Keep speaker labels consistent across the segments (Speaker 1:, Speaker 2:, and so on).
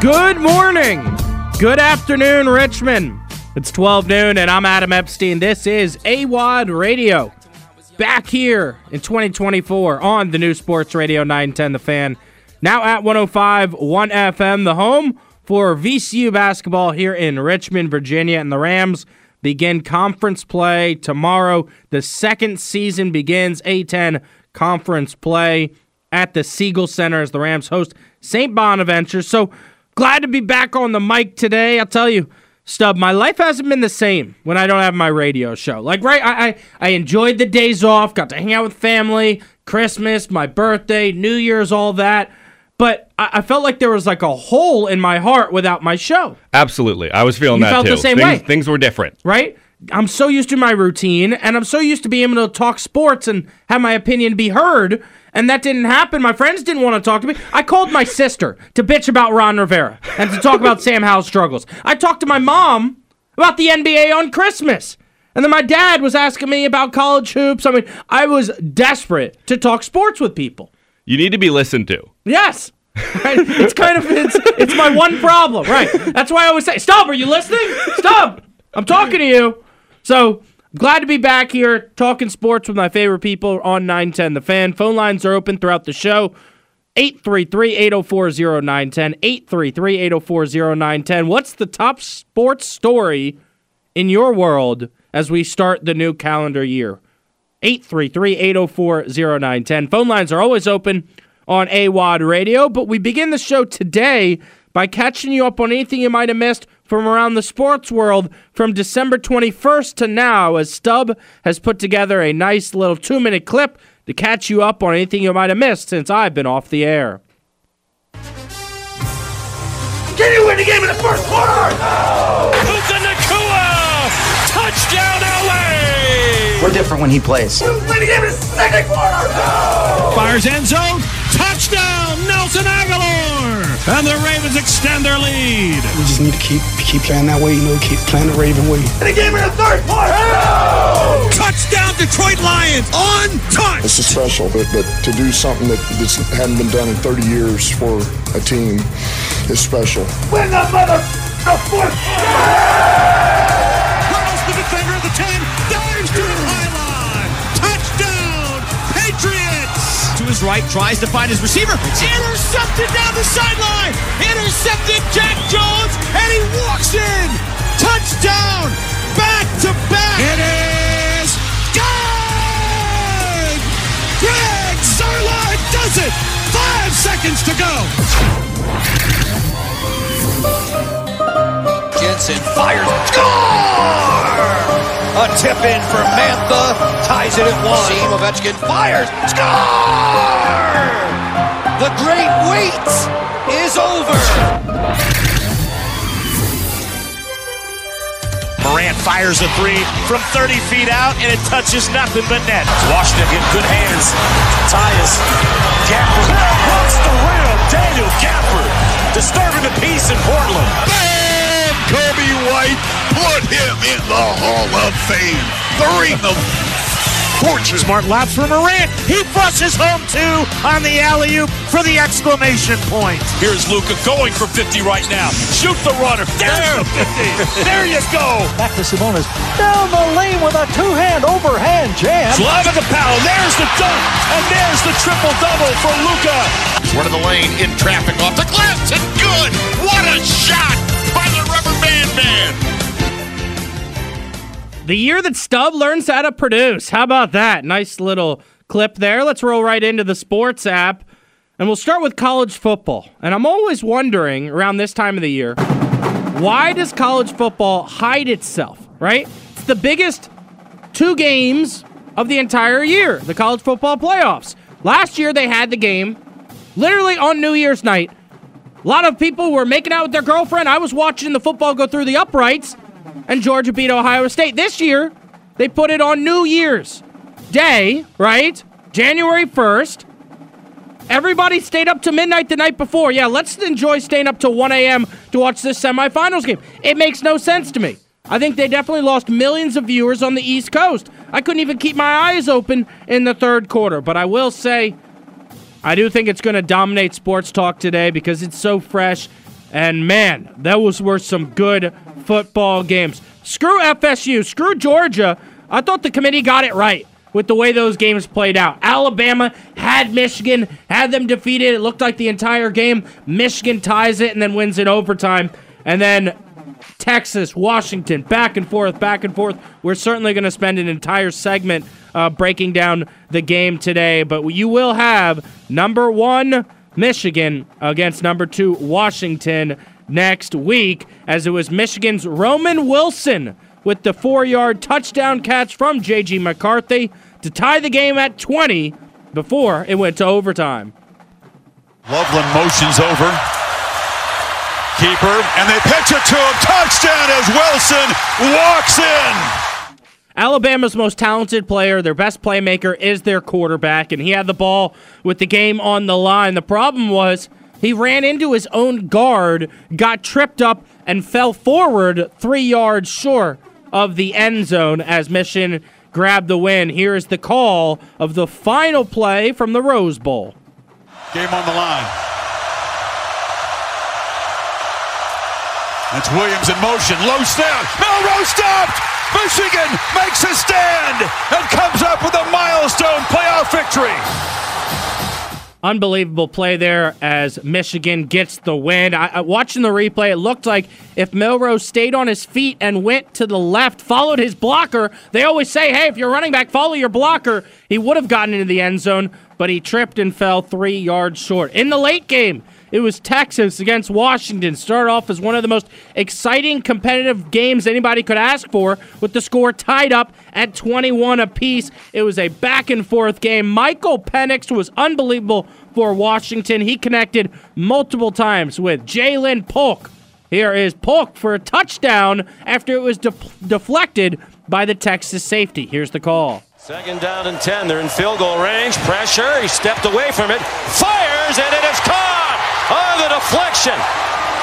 Speaker 1: Good morning. Good afternoon, Richmond. It's 12 noon, and I'm Adam Epstein. This is AWOD Radio. Back here in 2024 on the new Sports Radio 910 The Fan. Now at 105 1 FM, the home for VCU basketball here in Richmond, Virginia. And the Rams begin conference play tomorrow. The second season begins A10 conference play at the Siegel Center as the Rams host St. Bonaventure. So glad to be back on the mic today. I'll tell you, Stub, my life hasn't been the same when I don't have my radio show. Like, right, I, I, I enjoyed the days off, got to hang out with family, Christmas, my birthday, New Year's, all that. But I, I felt like there was like a hole in my heart without my show,
Speaker 2: Absolutely. I was feeling
Speaker 1: You
Speaker 2: that
Speaker 1: felt
Speaker 2: too.
Speaker 1: the same
Speaker 2: things,
Speaker 1: way.
Speaker 2: things were different.
Speaker 1: right? I'm so used to my routine, and I'm so used to being able to talk sports and have my opinion be heard. And that didn't happen. My friends didn't want to talk to me. I called my sister to bitch about Ron Rivera and to talk about Sam Howell's struggles. I talked to my mom about the NBA on Christmas. And then my dad was asking me about college hoops. I mean, I was desperate to talk sports with people.
Speaker 2: You need to be listened to.
Speaker 1: Yes. it's kind of it's it's my one problem, right? That's why I always say, "Stop! Are you listening? Stop! I'm talking to you." So glad to be back here talking sports with my favorite people on 910 The Fan. Phone lines are open throughout the show. 833-804-0910. 833-804-0910. What's the top sports story in your world as we start the new calendar year? 833-804-0910. Phone lines are always open on AWOD Radio, but we begin the show today by catching you up on anything you might have missed from around the sports world from December 21st to now as Stubb has put together a nice little 2-minute clip to catch you up on anything you might have missed since I've been off the air.
Speaker 3: Can you win the game in the first quarter? No!
Speaker 4: Puka Nacua! Touchdown LA!
Speaker 5: We're different when he plays.
Speaker 3: You win the game in the second quarter? No!
Speaker 4: Fires end zone. Touchdown Nelson Agholor! And the Ravens extend their lead.
Speaker 6: We just need to keep keep playing that way, you know, keep playing the Raven way.
Speaker 3: And the game in the third quarter?
Speaker 4: Touchdown Detroit Lions on touch!
Speaker 7: This is special, but, but to do something that that's hadn't been done in 30 years for a team is special.
Speaker 3: Win the mother the fourth
Speaker 4: tries to find his receiver. It's Intercepted down the sideline. Intercepted Jack Jones, and he walks in. Touchdown! Back to back. It is good. Greg Zuerlein does it. Five seconds to go.
Speaker 8: Jensen fires. Score! A tip in for Mantha. Ties it at one. Team Ovechkin fires. Score! The great wait is over.
Speaker 4: Morant fires a three from 30 feet out, and it touches nothing but net.
Speaker 8: Washington in good hands. Tyus. Gafford. What's the rim? Daniel Gafford. Disturbing the peace in Portland.
Speaker 9: And Coby White put him in the Hall of Fame. The ring of fortune.
Speaker 4: Smart lap for Morant. He flushes home two on the alley oop for the exclamation point.
Speaker 8: Here's Luka going for 50 right now. Shoot the runner. There's the 50. there you go.
Speaker 10: Back to Sabonis. Down the lane with a two-hand overhand jam.
Speaker 8: Slava Powell. There's the dunk. And there's the triple double for Luka.
Speaker 9: One of the lane in traffic off the glass and good. What a shot man.
Speaker 1: The year that Stubb learns how to produce. How about that? Nice little clip there. Let's roll right into the sports app. And we'll start with college football. And I'm always wondering around this time of the year, why does college football hide itself, right? It's the biggest two games of the entire year, the college football playoffs. Last year they had the game literally on New Year's night. A lot of people were making out with their girlfriend. I was watching the football go through the uprights, and Georgia beat Ohio State. This year, they put it on New Year's Day, right? January 1st. Everybody stayed up to midnight the night before. Yeah, let's enjoy staying up till 1 a.m. to watch this semifinals game. It makes no sense to me. I think they definitely lost millions of viewers on the East Coast. I couldn't even keep my eyes open in the third quarter, but I will say I do think it's going to dominate sports talk today because it's so fresh. And man, that was worth some good football games. Screw FSU, screw Georgia. I thought the committee got it right with the way those games played out. Alabama had Michigan, had them defeated. It looked like the entire game. Michigan ties it and then wins in overtime. And then Texas, Washington, back and forth, back and forth. We're certainly going to spend an entire segment uh, breaking down the game today, but you will have number one Michigan against number two Washington next week, as it was Michigan's Roman Wilson with the four yard touchdown catch from J.G. McCarthy to tie the game at 20 before it went to overtime.
Speaker 9: Loveland motions over. Keeper, and they pitch it to him. Touchdown as Wilson walks in.
Speaker 1: Alabama's most talented player, their best playmaker, is their quarterback, and he had the ball with the game on the line. The problem was he ran into his own guard, got tripped up, and fell forward three yards short of the end zone as Michigan grabbed the win. Here is the call of the final play from the Rose Bowl.
Speaker 9: Game on the line. That's Williams in motion. Low snap. Milroe stopped. Michigan makes a stand and comes up with a milestone playoff victory.
Speaker 1: Unbelievable play there as Michigan gets the win. I, I, watching the replay, it looked like if Milroe stayed on his feet and went to the left, followed his blocker, they always say, hey, if you're running back, follow your blocker. He would have gotten into the end zone, but he tripped and fell three yards short. In the late game, it was Texas against Washington. Started off as one of the most exciting competitive games anybody could ask for, with the score tied up at 21 apiece. It was a back and forth game. Michael Penix was unbelievable for Washington. He connected multiple times with Ja'Lynn Polk. Here is Polk for a touchdown after it was de- deflected by the Texas safety. Here's the call.
Speaker 5: Second down and 10. They're in field goal range. Pressure. He stepped away from it. Fires, and it is caught on the deflection.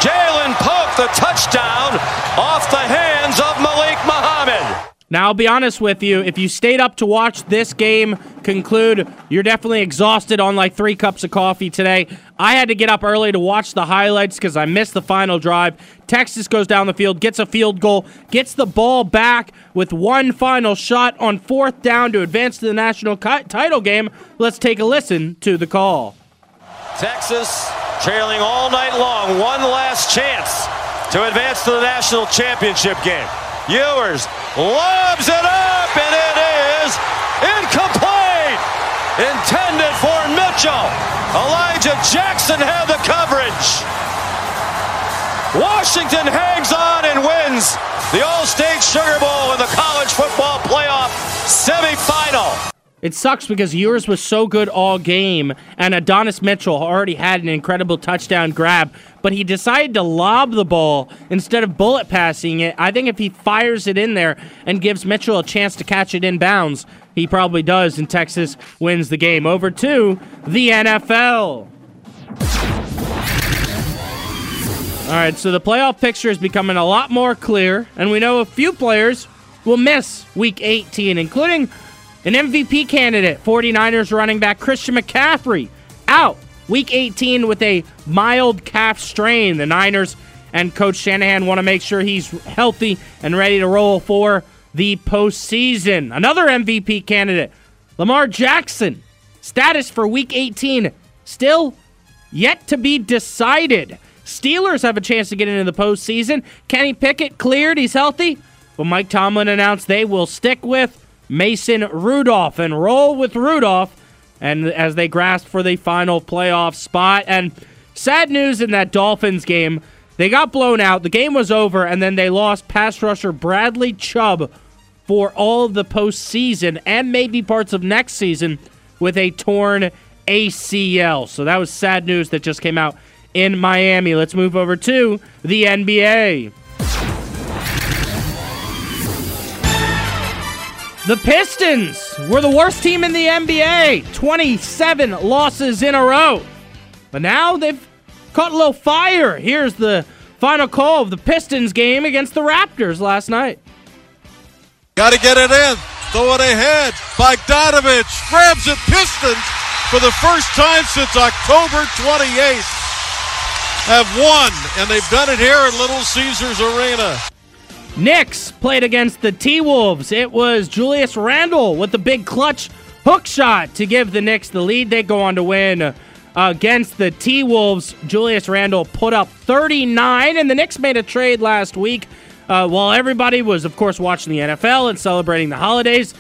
Speaker 5: Ja'Lynn Polk, the touchdown off the hands of Malik Muhammad.
Speaker 1: Now, I'll be honest with you. If you stayed up to watch this game conclude, you're definitely exhausted on like three cups of coffee today. I had to get up early to watch the highlights because I missed the final drive. Texas goes down the field, gets a field goal, gets the ball back with one final shot on fourth down to advance to the national title game. Let's take a listen to the call.
Speaker 5: Texas trailing all night long. One last chance to advance to the national championship game. Ewers lobs it up, and it is incomplete. Intended for Mitchell. Elijah Jackson had the coverage. Washington hangs on and wins the All-State Sugar Bowl in the college football playoff semifinal.
Speaker 1: It sucks because Ewers was so good all game, and Adonai Mitchell already had an incredible touchdown grab, but he decided to lob the ball instead of bullet passing it. I think if he fires it in there and gives Mitchell a chance to catch it in bounds, he probably does, and Texas wins the game. Over to the NFL. All right, so the playoff picture is becoming a lot more clear, and we know a few players will miss Week 18, including an MVP candidate, 49ers running back Christian McCaffrey, out week 18 with a mild calf strain. The Niners and Coach Shanahan want to make sure he's healthy and ready to roll for the postseason. Another MVP candidate, Lamar Jackson, status for week 18 still yet to be decided. Steelers have a chance to get into the postseason. Kenny Pickett cleared, he's healthy, but Mike Tomlin announced they will stick with Mason Rudolph and roll with Rudolph and as they grasp for the final playoff spot. And sad news in that Dolphins game, they got blown out. The game was over, and then they lost pass rusher Bradley Chubb for all of the postseason and maybe parts of next season with a torn ACL. So that was sad news that just came out in Miami. Let's move over to the NBA. The Pistons were the worst team in the NBA. 27 losses in a row. But now they've caught a little fire. Here's the final call of the Pistons game against the Raptors last night.
Speaker 11: Got to get it in. Throw it ahead. Bogdanovich grabs it. Pistons for the first time since October 28th. have won, and they've done it here at Little Caesars Arena.
Speaker 1: Knicks played against the T Wolves. It was Julius Randle with the big clutch hook shot to give the Knicks the lead. They go on to win uh, against the T Wolves. Julius Randle put up 39, and the Knicks made a trade last week. Uh, while everybody was, of course, watching the NFL and celebrating the holidays,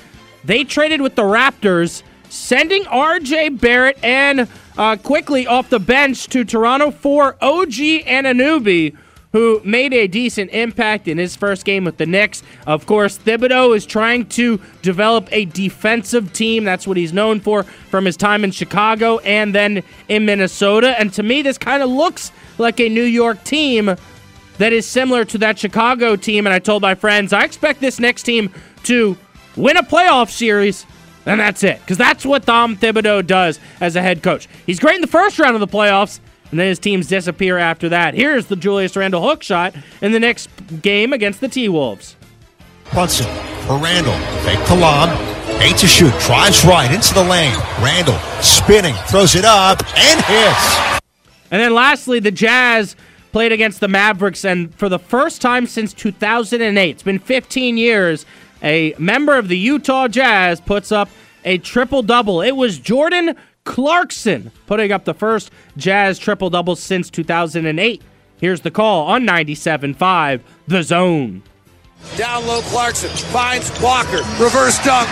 Speaker 1: they traded with the Raptors, sending RJ Barrett and uh, Quickley off the bench to Toronto for OG and Anunoby who made a decent impact in his first game with the Knicks. Of course, Thibodeau is trying to develop a defensive team. That's what he's known for from his time in Chicago and then in Minnesota. And to me, this kind of looks like a New York team that is similar to that Chicago team. And I told my friends, I expect this next team to win a playoff series. And that's it. Because that's what Tom Thibodeau does as a head coach. He's great in the first round of the playoffs, and then his teams disappear after that. Here's the Julius Randle hook shot in the next game against the T Wolves.
Speaker 12: Brunson for Randle. Fake to lob. Eight to shoot. Drives right into the lane. Randle spinning. Throws it up and hits.
Speaker 1: And then lastly, the Jazz played against the Mavericks, and for the first time since 2008, it's been 15 years, a member of the Utah Jazz puts up a triple double. It was Jordan Clarkson putting up the first Jazz triple double since 2008. Here's the call on 97.5, The Zone.
Speaker 8: Down low, Clarkson finds Walker, reverse dunk.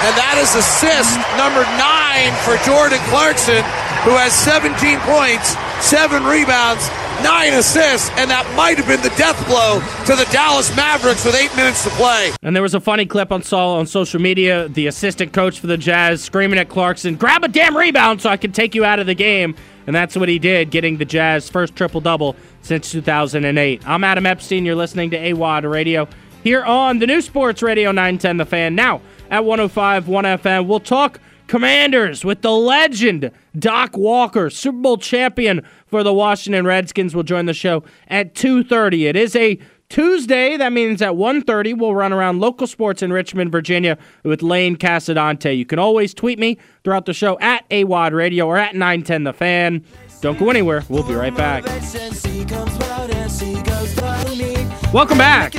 Speaker 8: And that is assist number nine for Jordan Clarkson, who has 17 points, seven rebounds, nine assists, and that might have been the death blow to the Dallas Mavericks with eight minutes to play.
Speaker 1: And there was a funny clip on Saul on social media. The assistant coach for the Jazz screaming at Clarkson, "Grab a damn rebound so I can take you out of the game." And that's what he did, getting the Jazz first triple double since 2008. I'm Adam Epstein. You're listening to AWOD Radio here on the new Sports Radio 910 The Fan. Now at 105.1 FM, we'll talk Commanders with the legend Doc Walker, Super Bowl champion for the Washington Redskins, will join the show at 2:30. It is a Tuesday. That means at 1.30, we'll run around local sports in Richmond, Virginia with Lane Casadante. You can always tweet me throughout the show at AWOD Radio or at 910 The Fan. Don't go anywhere. We'll be right back. Welcome back.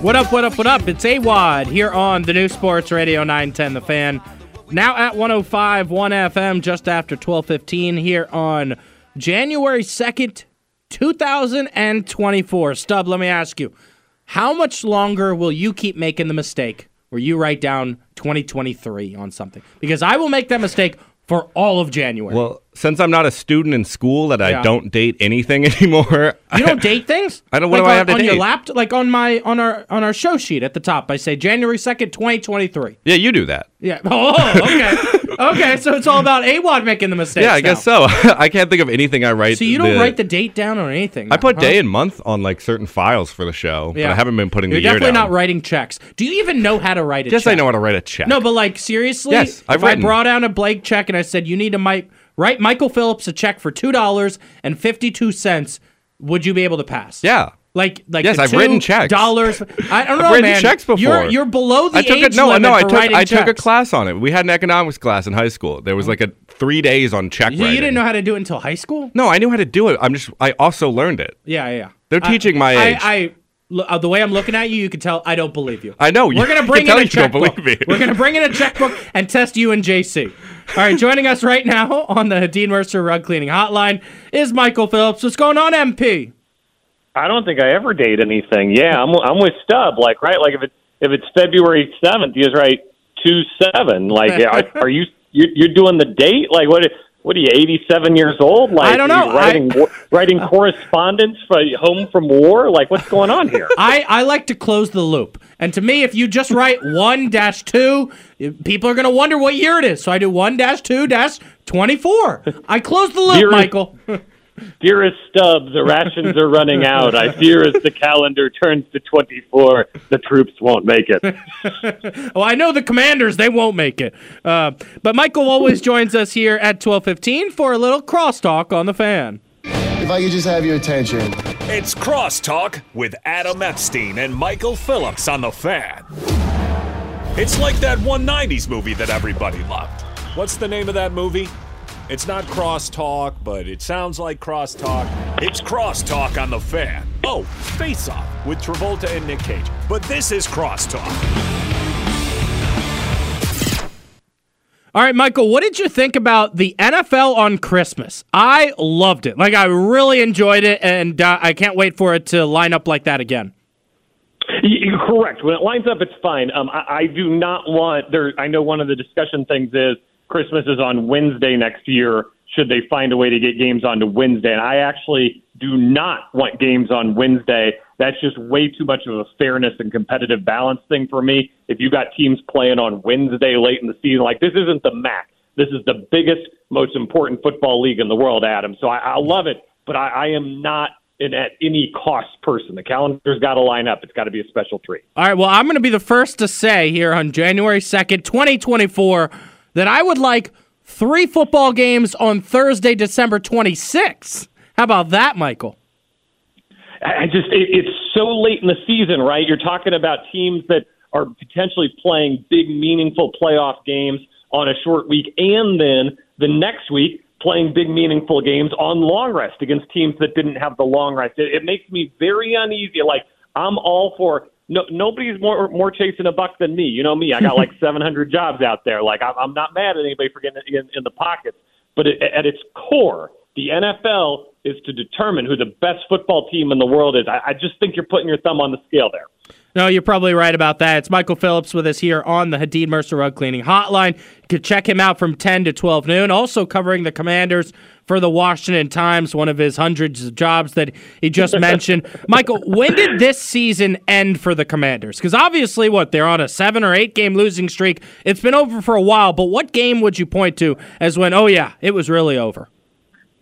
Speaker 1: What up, what up, what up? It's AWOD here on the new Sports Radio 910 The Fan. Now at 105 1 FM, just after 1215 here on January 2nd, 2024. Stub, let me ask you, how much longer will you keep making the mistake where you write down 2023 on something? Because I will make that mistake for all of January.
Speaker 2: Well, since I'm not a student in school, that
Speaker 1: Yeah.
Speaker 2: I don't date anything anymore.
Speaker 1: you don't date things?
Speaker 2: I don't- what
Speaker 1: like
Speaker 2: do I have to
Speaker 1: on your
Speaker 2: date?
Speaker 1: laptop? Like on my on our on our show sheet at the top, I say January 2nd, 2023.
Speaker 2: Yeah, you do that.
Speaker 1: Yeah. Oh, okay. Okay, so it's all about AWOD making the mistakes.
Speaker 2: yeah, I guess
Speaker 1: now.
Speaker 2: so. I can't think of anything I write.
Speaker 1: So you don't write the date down or anything.
Speaker 2: I
Speaker 1: now,
Speaker 2: put
Speaker 1: huh?
Speaker 2: day and month on like certain files for the show, but I haven't been putting
Speaker 1: You're
Speaker 2: the year down.
Speaker 1: You're definitely not writing checks. Do you even know how to write a
Speaker 2: Yes,
Speaker 1: check?
Speaker 2: I know how to write a check.
Speaker 1: No, but like seriously,
Speaker 2: Yes, I've
Speaker 1: if I brought down a blank check and I said you need to write Michael Phillips a check for two dollars and fifty two cents, would you be able to pass?
Speaker 2: Yeah.
Speaker 1: Like, like
Speaker 2: Yes, I've written
Speaker 1: 2
Speaker 2: checks.
Speaker 1: Dollars. I don't know,
Speaker 2: I've written
Speaker 1: man.
Speaker 2: checks before.
Speaker 1: You're you're below the
Speaker 2: I took
Speaker 1: age
Speaker 2: a, no,
Speaker 1: limit
Speaker 2: no. I took I took a class on it. We had an economics class in high school. There was like a three days on check
Speaker 1: You, you didn't know how to do it until high school.
Speaker 2: No, I knew how to do it. I'm just. I also learned it.
Speaker 1: Yeah, yeah. yeah.
Speaker 2: They're
Speaker 1: I-
Speaker 2: teaching my age.
Speaker 1: I, I uh, the way I'm looking at you, you can tell I don't believe you.
Speaker 2: I know.
Speaker 1: We're gonna bring in a checkbook. We're gonna bring in a checkbook and test you and JC. All right, joining us right now on the Dean Mercer Rug Cleaning Hotline is Michael Phillips. What's going on, MP?
Speaker 13: I don't think I ever date anything. Yeah, I'm I'm with Stub. Like right, like if it's if it's February seventh, you just write two seven. Like, are, are you you you're doing the date? Like, what? What are you, 87 years old? Like,
Speaker 1: I don't know.
Speaker 13: Writing wa- writing correspondence for home from war? Like, what's going on here?
Speaker 1: I, I like to close the loop. And to me, if you just write 1 dash 2, people are going to wonder what year it is. So I do 1 dash 2 dash 24. I close the loop, Michael.
Speaker 13: Dearest Stubbs, the rations are running out. I fear as the calendar turns to 24, the troops won't make it.
Speaker 1: well, I know the commanders; they won't make it. Uh, but Michael always joins us here at twelve fifteen for a little crosstalk on the fan.
Speaker 14: If I could just have your attention.
Speaker 15: It's Crosstalk with Adam Epstein and Michael Phillips on the fan. It's like that 190s movie that everybody loved. What's the name of that movie? It's not crosstalk, but it sounds like crosstalk. It's crosstalk on the fan. Oh, face off with Travolta and Nick Cage. But this is crosstalk.
Speaker 1: All right, Michael, what did you think about the NFL on Christmas? I loved it. Like, I really enjoyed it, and uh, I can't wait for it to line up like that again.
Speaker 13: You're correct. When it lines up, it's fine. Um, I, I do not want there. I know one of the discussion things is Christmas is on Wednesday next year. Should they find a way to get games onto Wednesday? And I actually do not want games on Wednesday. That's just way too much of a fairness and competitive balance thing for me. If you got teams playing on Wednesday late in the season, like this isn't the MAC. This is the biggest, most important football league in the world, Adam. So I, I love it, but I, I am not an at any cost person. The calendar's got to line up. It's got to be a special treat.
Speaker 1: All right. Well, I'm going to be the first to say here on January 2nd, 2024, that I would like three football games on Thursday, December 26th. How about that, Michael?
Speaker 13: I just it, it's so late in the season, right? You're talking about teams that are potentially playing big, meaningful playoff games on a short week, and then the next week playing big, meaningful games on long rest against teams that didn't have the long rest. It, it makes me very uneasy. Like I'm all for no, nobody's more more chasing a buck than me. You know me. I got like 700 jobs out there. Like I'm, I'm not mad at anybody for getting in, in the pockets. But it, at its core, the NFL is to determine who the best football team in the world is. I, I just think you're putting your thumb on the scale there.
Speaker 1: No, you're probably right about that. It's Michael Phillips with us here on the Hadid Mercer Rug Cleaning Hotline. You can check him out from 10 to 12 noon. Also covering the Commanders for the Washington Times, one of his hundreds of jobs that he just mentioned. Michael, when did this season end for the Commanders? Because obviously, what, they're on a seven or eight game losing streak. It's been over for a while, but what game would you point to as when, oh, yeah, it was really over?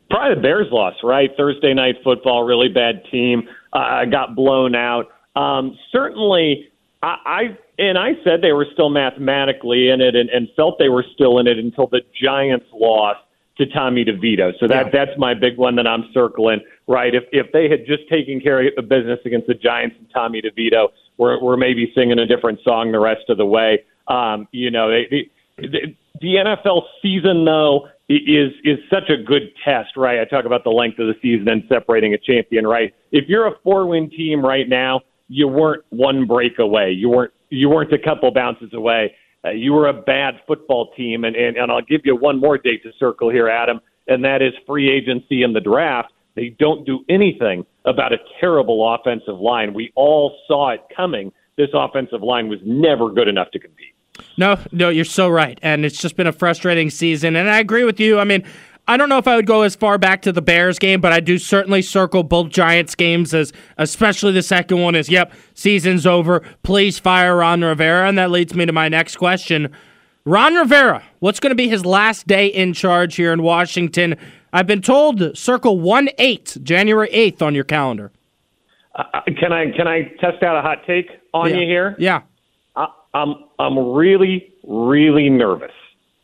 Speaker 13: Probably the Bears loss, right? Thursday night football, really bad team. Uh, got blown out. Um, certainly, I, I and I said they were still mathematically in it and, and felt they were still in it until the Giants lost to Tommy DeVito. So that yeah. that's my big one that I'm circling. Right, if if they had just taken care of the business against the Giants and Tommy DeVito, we're we're maybe singing a different song the rest of the way. Um, you know, they, they, the NFL season though is is such a good test, right? I talk about the length of the season and separating a champion, right? If you're a four win team right now you weren't one break away. You weren't you weren't a couple bounces away. Uh, you were a bad football team, and, and and I'll give you one more date to circle here, Adam, and that is free agency in the draft. They don't do anything about a terrible offensive line. We all saw it coming. This offensive line was never good enough to compete.
Speaker 1: No, no, you're so right. And it's just been a frustrating season. And I agree with you. I mean, I don't know if I would go as far back to the Bears game, but I do certainly circle both Giants games as, especially the second one is, yep, season's over. Please fire Ron Rivera. And that leads me to my next question. Ron Rivera, what's going to be his last day in charge here in Washington? I've been told circle 1 8, January 8th on your calendar.
Speaker 13: Uh, can I can I test out a hot take on
Speaker 1: yeah.
Speaker 13: you here?
Speaker 1: Yeah.
Speaker 13: I, I'm I'm really really nervous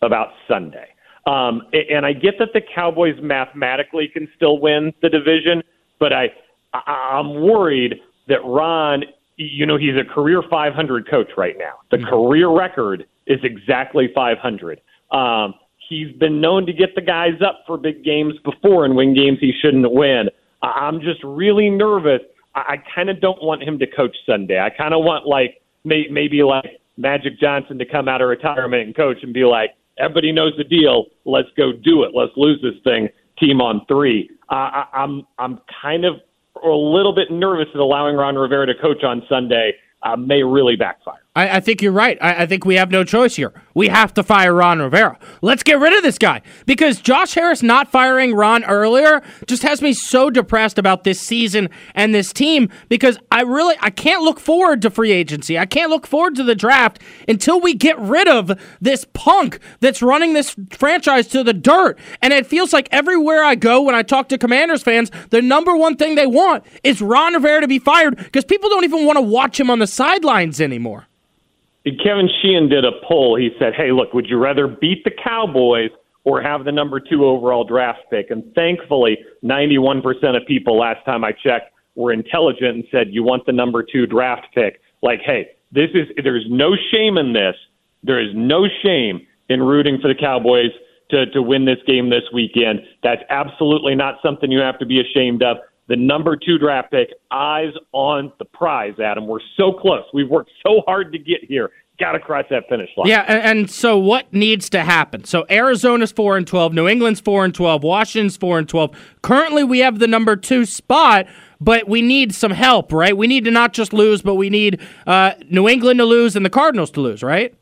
Speaker 13: about Sunday. Um, and I get that the Cowboys mathematically can still win the division, but I, I'm worried that Ron, you know, he's a career 500 coach right now. The mm-hmm. career record is exactly 500. Um, he's been known to get the guys up for big games before and win games he shouldn't win. I'm just really nervous. I, I kind of don't want him to coach Sunday. I kind of want like may, maybe like Magic Johnson to come out of retirement and coach and be like, everybody knows the deal. Let's go do it. Let's lose this thing. Team on three. Uh, I, I'm I'm kind of a little bit nervous at allowing Ron Rivera to coach on Sunday. Uh, may really backfire.
Speaker 1: I, I think you're right. I, I, think we have no choice here. We have to fire Ron Rivera. Let's get rid of this guy because Josh Harris not firing Ron earlier just has me so depressed about this season and this team because I really I can't look forward to free agency. I can't look forward to the draft until we get rid of this punk that's running this franchise to the dirt. And it feels like everywhere I go when I talk to Commanders fans, the number one thing they want is Ron Rivera to be fired because people don't even want to watch him on the sidelines anymore.
Speaker 13: Kevin Sheehan did a poll. He said, "Hey, look, would you rather beat the Cowboys or have the number two overall draft pick?" And thankfully, 91% of people last time I checked were intelligent and said, "You want the number two draft pick." Like, hey, this is there's no shame in this. There is no shame in rooting for the Cowboys to, to win this game this weekend. That's absolutely not something you have to be ashamed of. The number two draft pick, eyes on the prize, Adam. We're so close. We've worked so hard to get here. Got to cross that finish line.
Speaker 1: Yeah, and, and so what needs to happen? So Arizona's four and twelve, New England's four and twelve, Washington's four and twelve. Currently, we have the number two spot, but we need some help, right? We need to not just lose, but we need uh, New England to lose and the Cardinals to lose, right?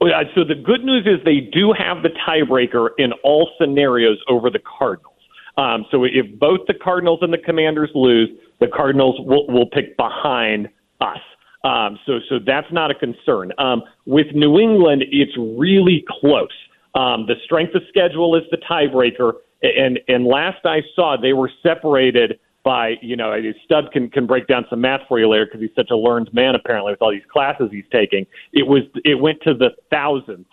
Speaker 13: Yeah, So the good news is they do have the tiebreaker in all scenarios over the Cardinals. Um, so if both the Cardinals and the Commanders lose, the Cardinals will, will pick behind us. Um, so so that's not a concern. Um, with New England, it's really close. Um, the strength of schedule is the tiebreaker, and and last I saw, they were separated by you know Stub can can break down some math for you later because he's such a learned man apparently with all these classes he's taking. It was it went to the thousandth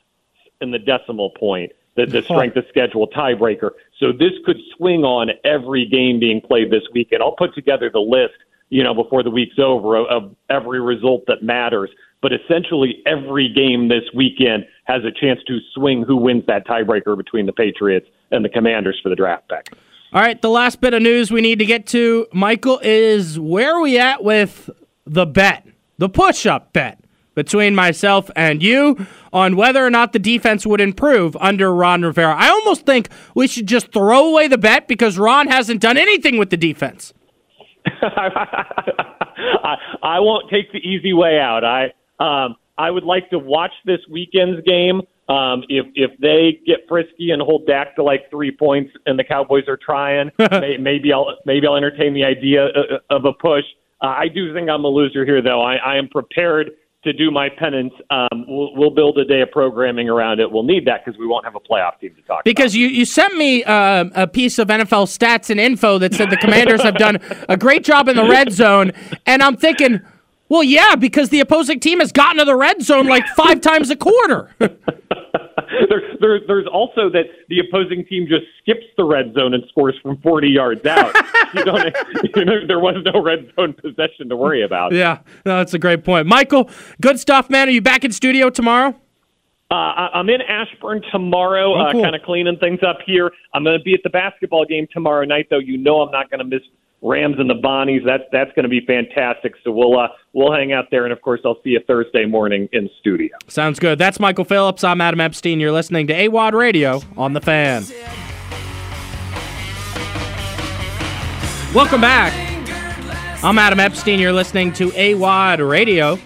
Speaker 13: in the decimal point the, the strength of schedule tiebreaker. So this could swing on every game being played this weekend. I'll put together the list, you know, before the week's over of, of every result that matters. But essentially, every game this weekend has a chance to swing who wins that tiebreaker between the Patriots and the Commanders for the draft pick.
Speaker 1: All right, the last bit of news we need to get to, Michael, is where are we at with the bet, the push up bet between myself and you on whether or not the defense would improve under Ron Rivera. I almost think we should just throw away the bet because Ron hasn't done anything with the defense.
Speaker 13: I, I won't take the easy way out. I um, I would like to watch this weekend's game. Um, if if they get frisky and hold Dak to like three points, and the Cowboys are trying, may, maybe I'll maybe I'll entertain the idea uh, of a push. Uh, I do think I'm a loser here, though. I, I am prepared to do my penance. Um, we'll, we'll, build a day of programming around it. We'll need that because we won't have a playoff team to talk about
Speaker 1: because
Speaker 13: about.
Speaker 1: you, you sent me uh, a piece of NFL stats and info that said the Commanders have done a great job in the red zone, and I'm thinking, well, yeah, because the opposing team has gotten to the red zone like five times a quarter.
Speaker 13: there, there, there's also that the opposing team just skips the red zone and scores from 40 yards out. you don't, you know, there was no red zone possession to worry about.
Speaker 1: Yeah, no, that's a great point. Michael, good stuff, man. Are you back in studio tomorrow?
Speaker 13: Uh, I'm in Ashburn tomorrow, oh, cool. uh, kind of cleaning things up here. I'm going to be at the basketball game tomorrow night, though. You know I'm not going to miss Rams and the Bonnies. That's that's going to be fantastic. So we'll uh, we'll hang out there, and of course I'll see you Thursday morning in studio.
Speaker 1: Sounds good. That's Michael Phillips. I'm Adam Epstein. You're listening to AWOD Radio on the Fan. Welcome back. I'm Adam Epstein. You're listening to AWOD Radio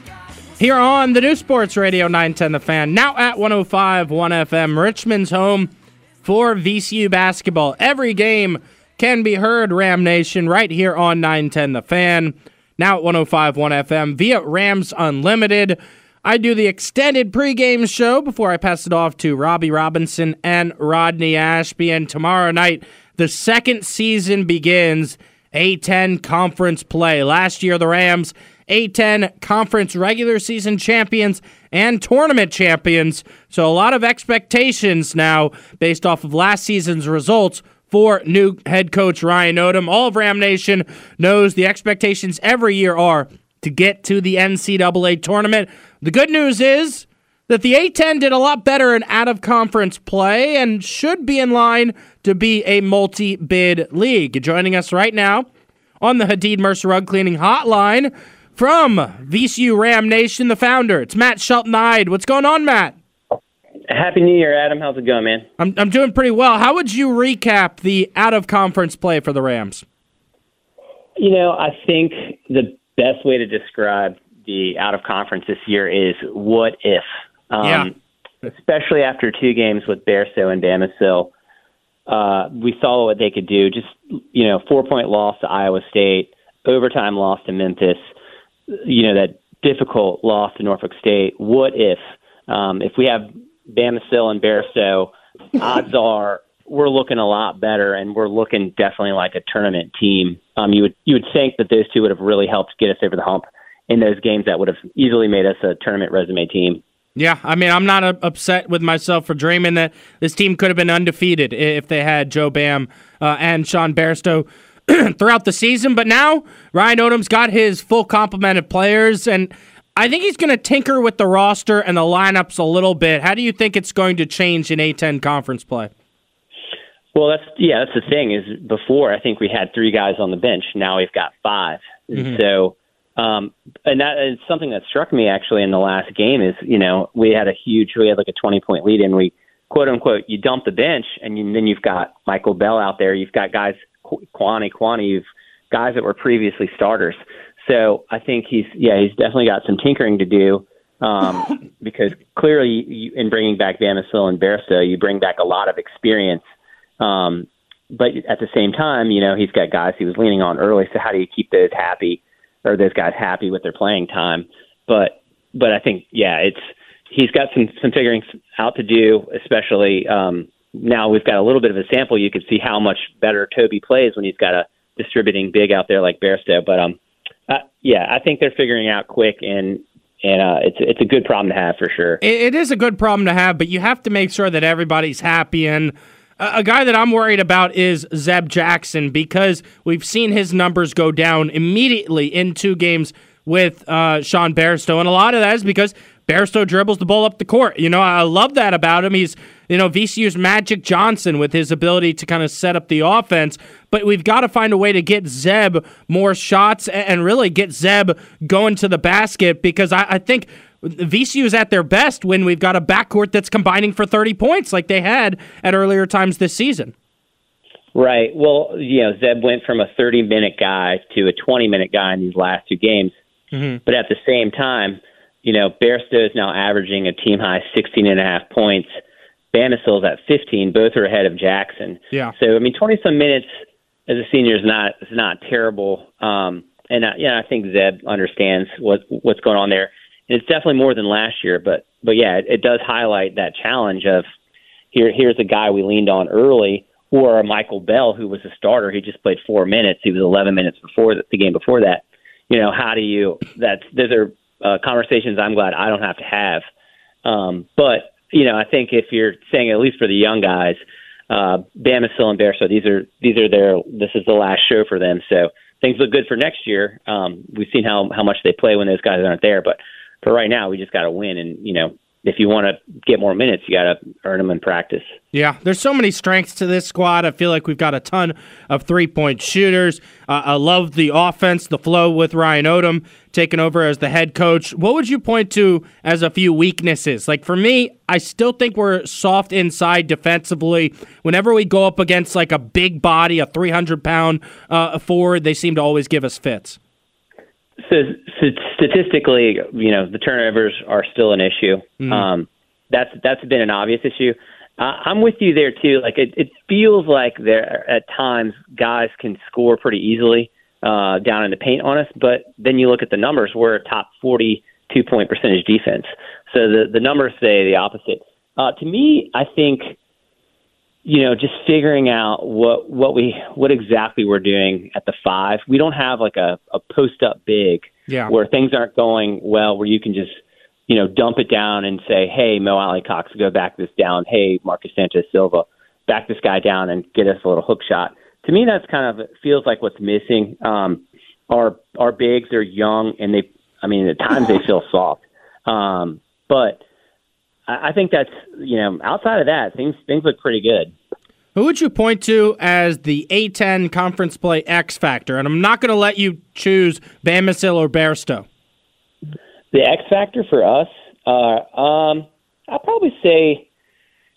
Speaker 1: here on the New Sports Radio 910 The Fan. Now at 105 1 FM, Richmond's home for VCU basketball. Every game can be heard, Ram Nation, right here on 910 The Fan, now at 1051 FM via Rams Unlimited. I do the extended pregame show before I pass it off to Robbie Robinson and Rodney Ashby. And tomorrow night, the second season begins. A10 conference play. Last year, the Rams, A10 conference regular season champions and tournament champions. So, a lot of expectations now based off of last season's results for new head coach Ryan Odom. All of Ram Nation knows the expectations every year are to get to the NCAA tournament. The good news is that the A10 did a lot better in out of conference play and should be in line to be a multi bid league. Joining us right now on the Hadid Mercer Rug Cleaning Hotline from VCU Ram Nation, the founder. It's Matt Shelton What's going on, Matt?
Speaker 16: Happy New Year, Adam. How's it going, man?
Speaker 1: I'm I'm doing pretty well. How would you recap the out of conference play for the Rams?
Speaker 16: You know, I think the best way to describe the out of conference this year is what if. Um, yeah. Especially after two games with Bairstow and Bamisile, uh, we saw what they could do. Just you know, four point loss to Iowa State, overtime loss to Memphis. You know that difficult loss to Norfolk State. What if? Um, if we have Bamisile and Bairstow, odds are we're looking a lot better, and we're looking definitely like a tournament team. Um, you would you would think that those two would have really helped get us over the hump in those games that would have easily made us a tournament resume team.
Speaker 1: Yeah, I mean, I'm not uh, upset with myself for dreaming that this team could have been undefeated if they had Joe Bam uh, and Sean Bairstow throughout the season. But now Ryan Odom's got his full complement of players, and I think he's going to tinker with the roster and the lineups a little bit. How do you think it's going to change in A10 conference play?
Speaker 16: Well, that's yeah, that's the thing. Is before I think we had three guys on the bench. Now we've got 5
Speaker 1: Mm-hmm.
Speaker 16: So, um, and that is something that struck me actually in the last game. Is you know we had a huge, we had like a 20 point lead, and we quote unquote you dump the bench, and you, then you've got Michael Bell out there. You've got guys, Kwani, Kwani, you've guys that were previously starters. So I think he's yeah he's definitely got some tinkering to do um, because clearly you, in bringing back Bamisile and Bairstow, you bring back a lot of experience. Um, but at the same time, you know he's got guys he was leaning on early. So how do you keep those happy or those guys happy with their playing time? But but I think yeah it's he's got some some figuring out to do, especially um, now we've got a little bit of a sample. You can see how much better Toby plays when he's got a distributing big out there like Bairstow. But um, uh, yeah, I think they're figuring out quick, and and uh, it's it's a good problem to have for sure.
Speaker 1: It, it is a good problem to have, but you have to make sure that everybody's happy. And a, guy that I'm worried about is Zeb Jackson because we've seen his numbers go down immediately in two games with uh, Sean Bairstow, and a lot of that is because Bairstow dribbles the ball up the court. You know, I love that about him. He's, you know, VCU's Magic Johnson with his ability to kind of set up the offense. But we've got to find a way to get Zeb more shots and really get Zeb going to the basket because I, I think VCU is at their best when we've got a backcourt that's combining for 30 points like they had at earlier times this season.
Speaker 16: Right. Well, you know, Zeb went from a 30 minute guy to a 20 minute guy in these last two games.
Speaker 1: Mm-hmm.
Speaker 16: But at the same time, you know, Bairstow is now averaging a team high 16 and a half points. Bamisile's at 15. Both are ahead of Jackson.
Speaker 1: Yeah.
Speaker 16: So I mean, 20 some minutes as a senior is not is not terrible. Um, and uh, yeah, I think Zeb understands what what's going on there. And it's definitely more than last year, but but yeah, it, it does highlight that challenge of here here's a guy we leaned on early, or a Michael Bell who was a starter. He just played four minutes. He was 11 minutes before the, the game before that. You know, how do you? That's those are uh, conversations I'm glad I don't have to have. Um, but you know, I think if you're saying at least for the young guys, uh, Bamisile and Bear, so these are these are their this is the last show for them. So things look good for next year. Um, we've seen how how much they play when those guys aren't there, but for right now, we just got to win. And you know, if you want to get more minutes, you got to earn them in practice.
Speaker 1: Yeah, there's so many strengths to this squad. I feel like we've got a ton of three point shooters. Uh, I love the offense, the flow with Ryan Odom taking over as the head coach. What would you point to as a few weaknesses? Like for me, I still think we're soft inside defensively. Whenever we go up against like a big body, a 300 pound uh, forward, they seem to always give us fits.
Speaker 16: So, so statistically, you know, the turnovers are still an issue.
Speaker 1: Mm-hmm.
Speaker 16: Um, that's that's been an obvious issue. Uh, I'm with you there too. Like it, it feels like there at times guys can score pretty easily uh, down in the paint on us, but then you look at the numbers. We're a top 42 point percentage defense, so the the numbers say the opposite. Uh, to me, I think you know, just figuring out what what we what exactly we're doing at the five. We don't have like a, a post up big
Speaker 1: Yeah.
Speaker 16: where things aren't going well, where you can just you know dump it down and say, hey, Mo Alie-Cox, go back this down. Hey, Marcus Santos-Silva, back this guy down and get us a little hook shot. To me, that's kind of feels like what's missing. Um, our our bigs are young and they, I mean, at times they feel soft. Um, but I, I think that's you know outside of that, things things look pretty good.
Speaker 1: Who would you point to as the A10 conference play X factor? And I'm not going to let you choose Bamisile or Bairstow.
Speaker 16: The X factor for us, uh, um, I'll probably say,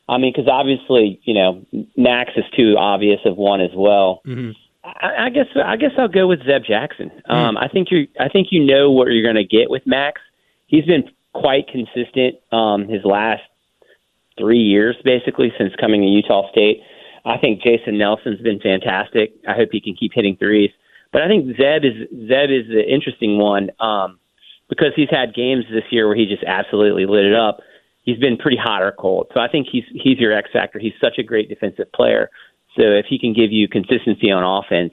Speaker 16: I mean, because obviously, you know, Max is too obvious of one as well.
Speaker 1: Mm-hmm.
Speaker 16: I, I guess I guess I'll go with Zeb Jackson. Um, I think you I think you know what you're going to get with Max. He's been quite consistent um, his last three years, basically since coming to Utah State. I think Jason Nelson's been fantastic. I hope he can keep hitting threes. But I think Zeb is Zeb is the interesting one um, because he's had games this year where he just absolutely lit it up. He's been pretty hot or cold. So I think he's he's your X factor. He's such a great defensive player. So if he can give you consistency on offense,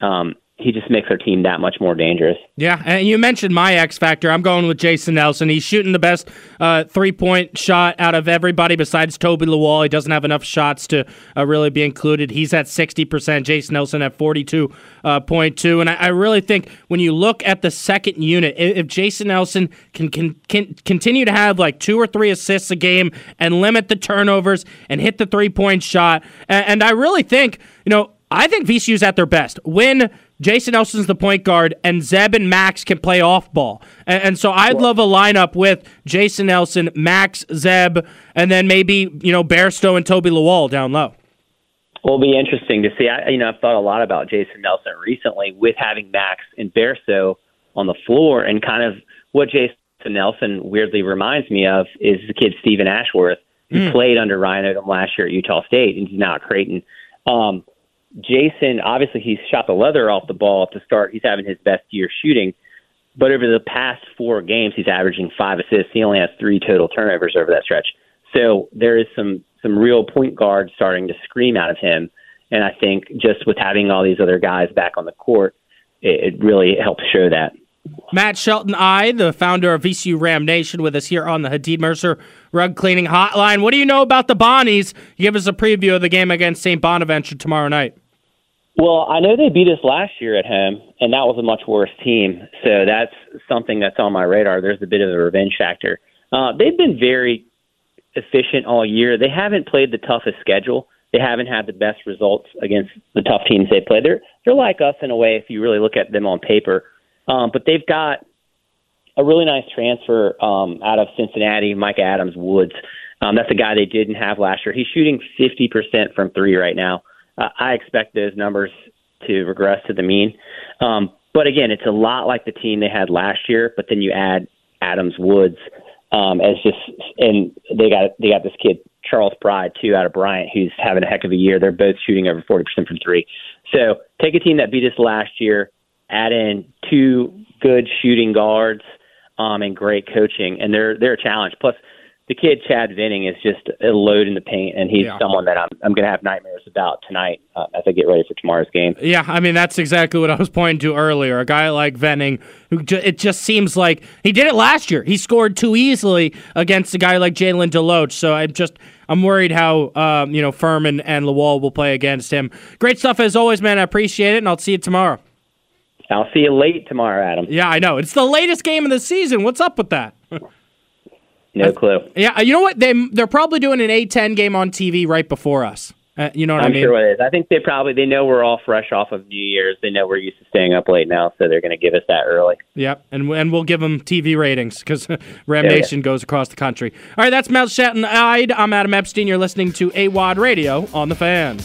Speaker 16: um, he just makes our team that much more dangerous.
Speaker 1: Yeah, and you mentioned my X factor. I'm going with Jason Nelson. He's shooting the best uh, three point shot out of everybody besides Toby Lawal. He doesn't have enough shots to uh, really be included. He's at 60%. Jason Nelson at 42.2. and I, I, really think when you look at the second unit, if Jason Nelson can, can, can continue to have like two or three assists a game and limit the turnovers and hit the three point shot, and, and I really think, you know, I think VCU's at their best. When Jason Nelson's the point guard, and Zeb and Max can play off ball. And, and so I'd love a lineup with Jason Nelson, Max, Zeb, and then maybe, you know, Bairstow and Toby Lawal down low.
Speaker 16: It'll be interesting to see. I, you know, I've thought a lot about Jason Nelson recently with having Max and Bairstow on the floor, and kind of what Jason Nelson weirdly reminds me of is the kid Steven Ashworth, who mm. played under Ryan Odom last year at Utah State, and he's now at Creighton. Um, Jason, obviously, he's shot the leather off the ball to start. He's having his best year shooting. But over the past four games, he's averaging five assists. He only has three total turnovers over that stretch. So there is some some real point guard starting to scream out of him. And I think just with having all these other guys back on the court, it, it really helps show that.
Speaker 1: Matt Shelton-Eide, the founder of VCU Ram Nation, with us here on the Hadid Mercer Rug Cleaning Hotline. What do you know about the Bonnies? Give us a preview of the game against St. Bonaventure tomorrow night.
Speaker 16: Well, I know they beat us last year at home, and that was a much worse team. So that's something that's on my radar. There's a bit of a revenge factor. Uh, they've been very efficient all year. They haven't played the toughest schedule. They haven't had the best results against the tough teams they play. They're they're like us in a way if you really look at them on paper. Um, but they've got a really nice transfer um, out of Cincinnati, Mika Adams Woods. Um, that's a guy they didn't have last year. He's shooting 50% from three right now uh, I expect those numbers to regress to the mean. Um, but again, it's a lot like the team they had last year. But then you add Adams Woods um, as just, and they got they got this kid Charles Pride too out of Bryant who's having a heck of a year. They're both shooting over forty percent from three. So take a team that beat us last year, add in two good shooting guards um, and great coaching, and they're they're a challenge. Plus the kid Chad Venning is just a load in the paint, and he's yeah. someone that I'm I'm going to have nightmares about tonight uh, as I get ready for tomorrow's game.
Speaker 1: Yeah, I mean that's exactly what I was pointing to earlier. A guy like Venning, who ju- it just seems like he did it last year. He scored too easily against a guy like Jalen Deloach. So I'm just I'm worried how um, you know Fermin and Lawal will play against him. Great stuff as always, man. I appreciate it, and I'll see you tomorrow.
Speaker 16: I'll see you late tomorrow, Adam.
Speaker 1: Yeah, I know. It's the latest game of the season. What's up with that?
Speaker 16: No clue.
Speaker 1: Yeah, you know what? They they're probably doing an A10 game on TV right before us. Uh, you know what
Speaker 16: I'm
Speaker 1: I mean?
Speaker 16: sure it is. I think they probably they know we're all fresh off of New Year's. They know we're used to staying up late now, so they're going to give us that early.
Speaker 1: Yep, and and we'll give them TV ratings because Ram Nation yeah. goes across the country. All right, that's Matt Shelton. I'm Adam Epstein. You're listening to AWOD Radio on the Fan.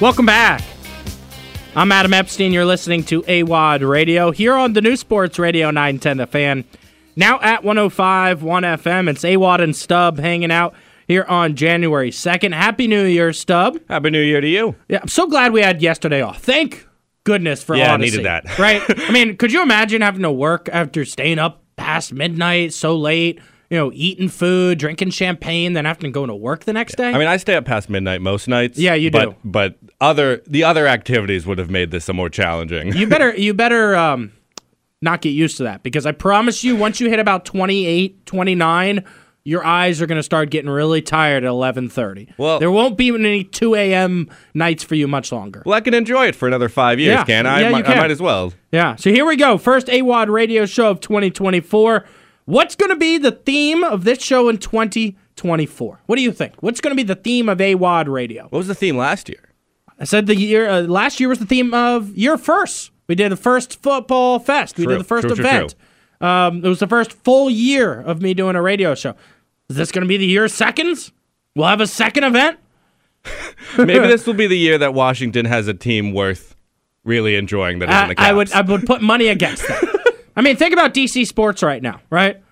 Speaker 1: Welcome back. I'm Adam Epstein. You're listening to AWOD Radio here on the new Sports Radio 910 The Fan. Now at 105 1 FM. It's AWOD and Stub hanging out here on January 2nd. Happy New Year, Stub.
Speaker 2: Happy New Year to you.
Speaker 1: Yeah, I'm so glad we had yesterday off. Thank goodness for
Speaker 2: yeah,
Speaker 1: honesty.
Speaker 2: needed that.
Speaker 1: right? I mean, could you imagine having to work after staying up past midnight so late? You know, eating food, drinking champagne, then having to go to work the next day.
Speaker 2: I mean, I stay up past midnight most nights.
Speaker 1: Yeah, you
Speaker 2: but,
Speaker 1: do.
Speaker 2: But other the other activities would have made this a more challenging.
Speaker 1: you better you better um, not get used to that because I promise you, once you hit about 28, 29, your eyes are going to start getting really tired at 11:30.
Speaker 2: Well,
Speaker 1: there won't be any 2 a.m. nights for you much longer.
Speaker 2: Well, I can enjoy it for another five years,
Speaker 1: yeah.
Speaker 2: can I?
Speaker 1: Yeah,
Speaker 2: I,
Speaker 1: you
Speaker 2: might,
Speaker 1: can.
Speaker 2: I might as well.
Speaker 1: Yeah. So here we go. First awad radio show of 2024. What's going to be the theme of this show in 2024? What do you think? What's going to be the theme of AWOD Radio?
Speaker 2: What was the theme last year?
Speaker 1: I said the year uh, last year was the theme of year first. We did the first football fest. We did the first
Speaker 2: true,
Speaker 1: event.
Speaker 2: True,
Speaker 1: um, it was the first full year of me doing a radio show. Is this going to be the year seconds? We'll have a second event.
Speaker 2: Maybe this will be the year that Washington has a team worth really enjoying that isn't the Caps.
Speaker 1: I would I would put money against that. I mean, think about DC sports right now, right?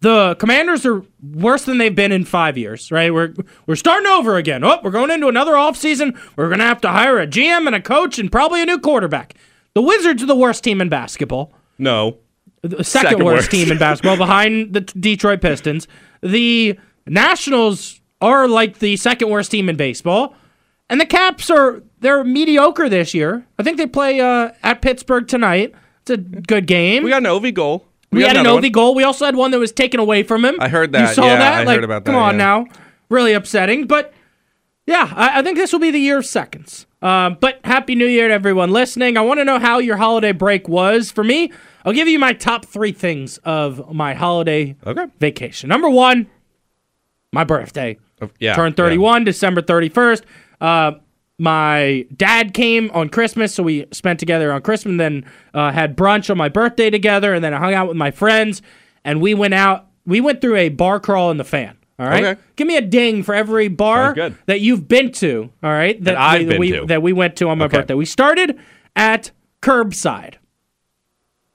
Speaker 1: The Commanders are worse than they've been in five years, right? We're we're starting over again. Oh, we're going into another offseason. We're going to have to hire a GM and a coach and probably a new quarterback. The Wizards are the worst team in basketball.
Speaker 2: No.
Speaker 1: The second, second worst, worst team in basketball behind the Detroit Pistons. The Nationals are like the second worst team in baseball. And the Caps are they're mediocre this year. I think they play uh, at Pittsburgh tonight. It's a good game.
Speaker 2: We got an Ovi goal.
Speaker 1: We,
Speaker 2: got
Speaker 1: had an
Speaker 2: another
Speaker 1: Ovi goal. We also had one that was taken away from him.
Speaker 2: I heard that.
Speaker 1: You saw
Speaker 2: Yeah,
Speaker 1: that?
Speaker 2: I
Speaker 1: like,
Speaker 2: heard about
Speaker 1: Come on
Speaker 2: yeah.
Speaker 1: now. Really upsetting. But yeah, I, I think this will be the year of seconds. Um, but happy New Year to everyone listening. I want to know how your holiday break was. For me, I'll give you my top three things of my holiday
Speaker 2: Okay.
Speaker 1: vacation. Number one, my birthday.
Speaker 2: Oh, yeah,
Speaker 1: Turned 31, December 31st. Uh, my dad came on Christmas, so we spent together on Christmas, and then uh, had brunch on my birthday together, and then I hung out with my friends, and we went out. We went through a bar crawl in the fan. All right,
Speaker 2: Okay.
Speaker 1: give me a ding for every bar that you've been to. All right,
Speaker 2: That I've
Speaker 1: we,
Speaker 2: been
Speaker 1: we-
Speaker 2: to.
Speaker 1: that we went to on my
Speaker 2: Okay.
Speaker 1: birthday. We started at Curbside.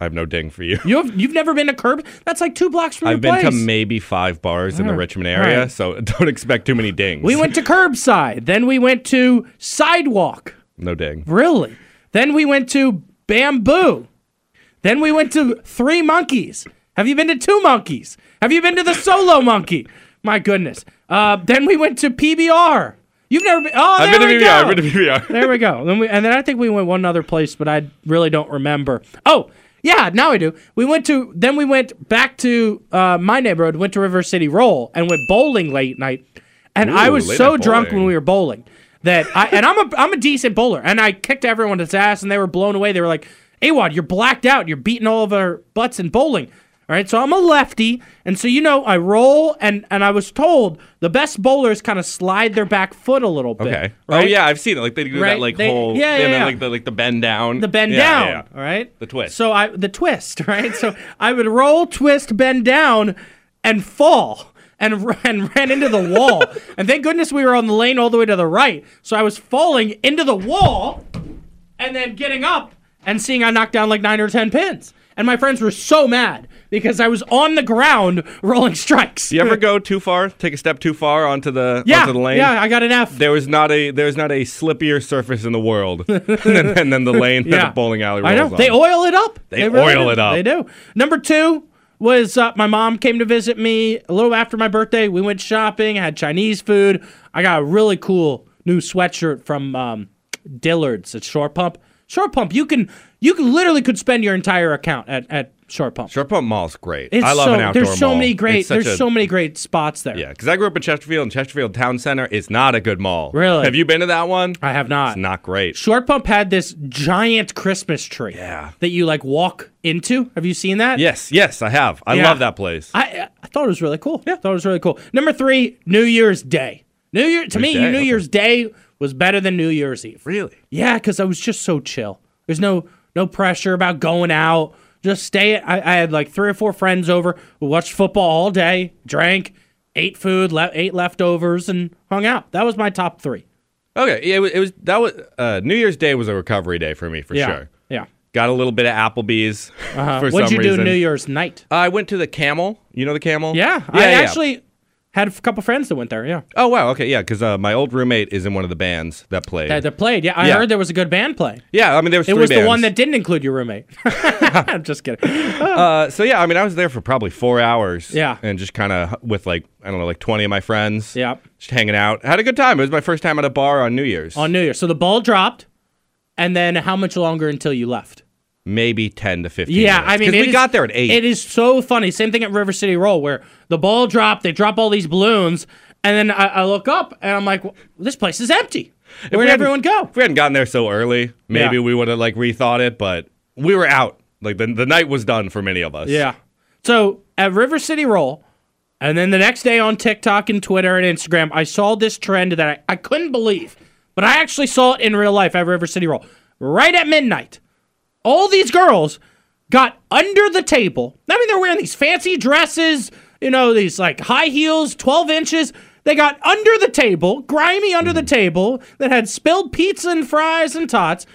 Speaker 2: I have no ding for you.
Speaker 1: You have you've never been to Curb? That's like two blocks from.
Speaker 2: I've
Speaker 1: your
Speaker 2: been to maybe five bars in the Richmond area,
Speaker 1: Alright.
Speaker 2: so don't expect too many dings.
Speaker 1: we went to Curbside. Then we went to Sidewalk.
Speaker 2: no ding.
Speaker 1: Really? Then we went to Bamboo. Then we went to Three Monkeys. Have you been to Two Monkeys? Have you been to the Solo Monkey? My goodness. Uh, then we went to PBR. You've never been. Oh,
Speaker 2: I've
Speaker 1: there
Speaker 2: been to
Speaker 1: we
Speaker 2: PBR.
Speaker 1: go.
Speaker 2: I've been to PBR.
Speaker 1: there we go. Then we, and then I think we went one other place, but I really don't remember. Oh, yeah, now I do. We went to then we went back to uh, my neighborhood, went to River City Roll, and went bowling late night. And I was so drunk when we were bowling that I and I'm a I'm a decent bowler, and I kicked everyone's ass, and they were blown away. They were like, "Awad, you're blacked out. You're beating all of our butts in bowling." All right, so I'm a lefty, and so you know I roll, and and I was told the best bowlers kind of slide their back foot a little bit.
Speaker 2: Okay.
Speaker 1: Oh, right?
Speaker 2: Oh yeah, I've seen it. Like they do
Speaker 1: Right,
Speaker 2: that like
Speaker 1: they-
Speaker 2: whole
Speaker 1: yeah, yeah, yeah.
Speaker 2: like the like the bend down.
Speaker 1: the bend
Speaker 2: Yeah,
Speaker 1: down.
Speaker 2: yeah.
Speaker 1: All right,
Speaker 2: The twist.
Speaker 1: So I the twist, right? so I would roll, twist, bend down, and fall. And, and ran into the wall. and thank goodness we were on the lane all the way to the right. So I was falling into the wall and then getting up and seeing I knocked down like nine or 10 pins. And my friends were so mad because I was on the ground rolling strikes.
Speaker 2: You ever go too far? Take a step too far onto the
Speaker 1: Yeah,
Speaker 2: onto the lane?
Speaker 1: yeah, I got an F.
Speaker 2: There was not a there's not a slippier surface in the world than, and then the lane that the bowling alley
Speaker 1: I know.
Speaker 2: on.
Speaker 1: They oil it up.
Speaker 2: They
Speaker 1: really
Speaker 2: oil
Speaker 1: do.
Speaker 2: it up.
Speaker 1: They do. Number two was uh, my mom came to visit me a little after my birthday. We went shopping, had Chinese food. I got a really cool new sweatshirt from um, Dillard's at Short Pump. Short Pump, you can you can literally could spend your entire account at, at Short Pump.
Speaker 2: Short Pump Mall's great.
Speaker 1: It's
Speaker 2: I love
Speaker 1: so,
Speaker 2: an outdoor
Speaker 1: There's so
Speaker 2: mall.
Speaker 1: many great there's
Speaker 2: a-
Speaker 1: so many great spots there.
Speaker 2: Yeah, because I grew up in Chesterfield, and Chesterfield Town Center is not a good mall.
Speaker 1: Really?
Speaker 2: Have you been to that one?
Speaker 1: I have not.
Speaker 2: It's not great.
Speaker 1: Short Pump had this giant Christmas tree.
Speaker 2: Yeah.
Speaker 1: That you like walk into. Have you seen that?
Speaker 2: Yes, yes, I have. I
Speaker 1: Yeah.
Speaker 2: love that place.
Speaker 1: I I thought it was really cool. Yeah, thought it was really cool. Number three, New Year's Day. New Year to
Speaker 2: New
Speaker 1: me,
Speaker 2: Day,
Speaker 1: New
Speaker 2: okay.
Speaker 1: Year's Day was better than New Year's Eve.
Speaker 2: Really?
Speaker 1: Yeah, because I was just so chill. There's no no pressure about going out. Just stay. I, I had like three or four friends over. We watched football all day, drank, ate food, le- ate leftovers, and hung out. That was my top three.
Speaker 2: Okay, yeah, it was, it was that was uh, New Year's Day was a recovery day for me for
Speaker 1: yeah,
Speaker 2: sure.
Speaker 1: yeah.
Speaker 2: Got a little bit of Applebee's
Speaker 1: Uh-huh.
Speaker 2: for
Speaker 1: What'd
Speaker 2: some
Speaker 1: you do. New Year's night?
Speaker 2: I went to the Camel. You know the Camel?
Speaker 1: Yeah, I actually had a couple friends that went there. Yeah,
Speaker 2: Oh wow, okay, yeah, because uh, my old roommate is in one of the bands that played.
Speaker 1: that, that played. Yeah, I
Speaker 2: Yeah.
Speaker 1: heard there was a good band play.
Speaker 2: yeah, I mean there was
Speaker 1: It was the one that didn't include your roommate. I'm just kidding.
Speaker 2: Uh, so yeah, I mean I was there for probably four hours.
Speaker 1: Yeah.
Speaker 2: and just kind of with like I don't know, like twenty of my friends.
Speaker 1: Yeah.
Speaker 2: just hanging out. Had a good time. It was my first time at a bar on New Year's.
Speaker 1: On New Year. So the ball dropped, and then how much longer until you left?
Speaker 2: Maybe ten to fifteen.
Speaker 1: Yeah,
Speaker 2: minutes.
Speaker 1: I mean
Speaker 2: we
Speaker 1: is-
Speaker 2: got there at eight.
Speaker 1: It is so funny. Same thing at River City Roll, where the ball dropped, they drop all these balloons, and then I, I look up and I'm like, well, this place is empty. Where'd everyone go?
Speaker 2: If we hadn't gotten there so early, maybe
Speaker 1: Yeah.
Speaker 2: we would have like rethought it. But we were out. Like the the night was done for many of us.
Speaker 1: Yeah. So at River City Roll, and then the next day on TikTok and Twitter and Instagram, I saw this trend that I, I couldn't believe, but I actually saw it in real life at River City Roll. Right at midnight, all these girls got under the table. I mean, they're wearing these fancy dresses, you know, these like high heels, 12 inches. They got under the table, grimy under the table, that had spilled pizza and fries and tots,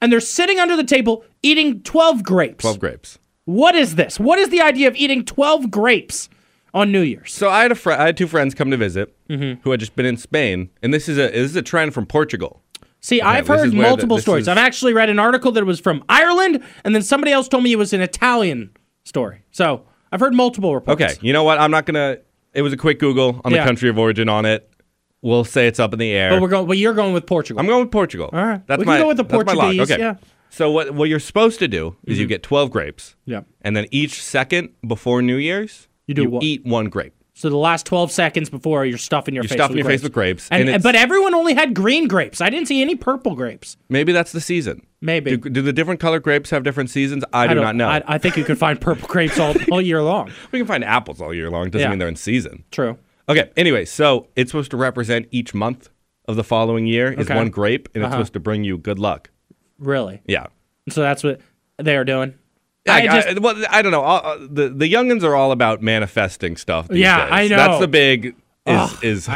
Speaker 1: and they're sitting under the table eating 12 grapes.
Speaker 2: twelve grapes.
Speaker 1: What is this? What is the idea of eating 12 grapes on New Year's?
Speaker 2: So I had a fr- I had two friends come to visit
Speaker 1: Mm-hmm.
Speaker 2: who had just been in Spain, and this is a this is a trend from Portugal.
Speaker 1: See, I've heard
Speaker 2: where the-
Speaker 1: multiple stories.
Speaker 2: is-
Speaker 1: I've actually read an article that was from Ireland, and then somebody else told me it was an Italian story. So I've heard multiple reports.
Speaker 2: Okay, you know what? I'm not gonna. It was a quick Google on
Speaker 1: Yeah.
Speaker 2: the country of origin on it. we'll say it's up in the air.
Speaker 1: But we're going. But you're going with Portugal.
Speaker 2: I'm going with Portugal.
Speaker 1: All right.
Speaker 2: That's
Speaker 1: We can
Speaker 2: my
Speaker 1: go with the. Portuguese,
Speaker 2: Okay.
Speaker 1: yeah.
Speaker 2: So what what you're supposed to do is you
Speaker 1: Mhm.
Speaker 2: get 12 grapes.
Speaker 1: Yeah.
Speaker 2: And then each second before New Year's,
Speaker 1: You do what?
Speaker 2: eat one grape.
Speaker 1: So the last 12 seconds before you're stuffing your face.
Speaker 2: You're
Speaker 1: face.
Speaker 2: stuffing
Speaker 1: with
Speaker 2: your
Speaker 1: grapes.
Speaker 2: face with grapes,
Speaker 1: And,
Speaker 2: and
Speaker 1: but everyone only had green grapes. I didn't see any purple grapes.
Speaker 2: Maybe that's the season.
Speaker 1: Maybe.
Speaker 2: Do, do the different colored grapes have different seasons? I do
Speaker 1: don't-
Speaker 2: know.
Speaker 1: I, I think you could find purple grapes all, all year long.
Speaker 2: we can find apples all year long. Doesn't
Speaker 1: Yeah.
Speaker 2: mean they're in season.
Speaker 1: True.
Speaker 2: Okay. Anyway, so it's supposed to represent each month of the following year is
Speaker 1: Okay.
Speaker 2: one grape, and it's
Speaker 1: Uh-huh.
Speaker 2: supposed to bring you good luck.
Speaker 1: Really?
Speaker 2: Yeah.
Speaker 1: So that's what they are doing.
Speaker 2: I,
Speaker 1: I just,
Speaker 2: I, well, I don't know. All- uh, the the youngins are all about manifesting stuff. These
Speaker 1: Yeah,
Speaker 2: days.
Speaker 1: I know.
Speaker 2: That's the big is
Speaker 1: Ugh,
Speaker 2: is.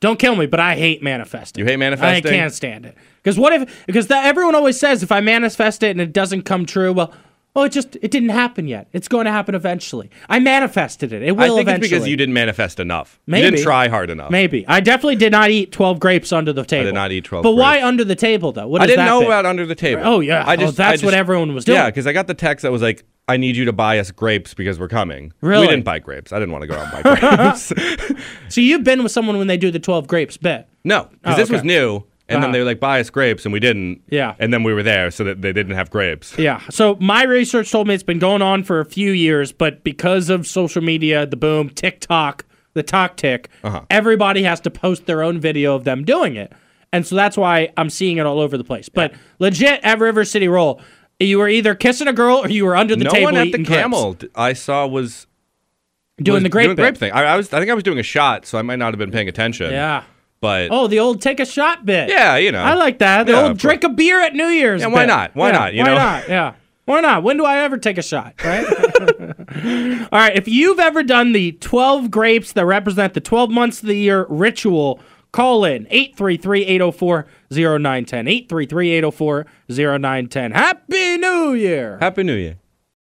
Speaker 1: don't kill me, but I hate manifesting.
Speaker 2: You hate manifesting?
Speaker 1: I can't stand it. Because what if? Because everyone always says if I manifest it and it doesn't come true, well, oh, it just it didn't happen yet. It's going to happen eventually. I manifested it. It will I
Speaker 2: think
Speaker 1: eventually.
Speaker 2: it's because you didn't manifest enough.
Speaker 1: Maybe
Speaker 2: You didn't try hard enough.
Speaker 1: Maybe I definitely did not eat twelve grapes under the table.
Speaker 2: I did not eat 12
Speaker 1: But why under the table though? What
Speaker 2: I didn't know about under the table.
Speaker 1: Oh yeah.
Speaker 2: I
Speaker 1: Oh,
Speaker 2: just,
Speaker 1: that's
Speaker 2: I
Speaker 1: what everyone was doing.
Speaker 2: Yeah, because I got the text that was like, "I need you to buy us grapes because we're coming."
Speaker 1: Really?
Speaker 2: We didn't buy grapes. I didn't want to go out and buy grapes.
Speaker 1: So you've been with someone when they do the twelve grapes bit.
Speaker 2: no, because
Speaker 1: Oh,
Speaker 2: this was new, and
Speaker 1: Uh-huh.
Speaker 2: then they were like, "Buy us grapes," and we didn't.
Speaker 1: Yeah.
Speaker 2: And then we were there, so that they didn't have grapes.
Speaker 1: Yeah. So my research told me it's been going on for a few years, but because of social media, the boom, TikTok, the talk tick,
Speaker 2: Uh-huh.
Speaker 1: everybody has to post their own video of them doing it. And so that's why I'm seeing it all over the place. But legit at River City Roll, you were either kissing a girl or you were under the
Speaker 2: no
Speaker 1: table
Speaker 2: one at the
Speaker 1: grapes.
Speaker 2: camel I saw was
Speaker 1: Doing
Speaker 2: was
Speaker 1: the grape
Speaker 2: doing grape thing. I, I was. I think I was doing a shot, so I might not have been paying attention.
Speaker 1: Yeah.
Speaker 2: But
Speaker 1: Oh, the old take a shot bit.
Speaker 2: yeah, you know.
Speaker 1: I like that. The
Speaker 2: Yeah,
Speaker 1: old drink a beer at New Year's.
Speaker 2: Yeah, why
Speaker 1: bit.
Speaker 2: not? Why
Speaker 1: Yeah,
Speaker 2: not, you
Speaker 1: why
Speaker 2: know?
Speaker 1: not? Yeah. Why not? When do I ever take a shot? Right? All right. If you've ever done the 12 grapes that represent the 12 months of the year ritual, call in 833 804 0910. 833 804 0910. Happy New Year.
Speaker 2: Happy New Year.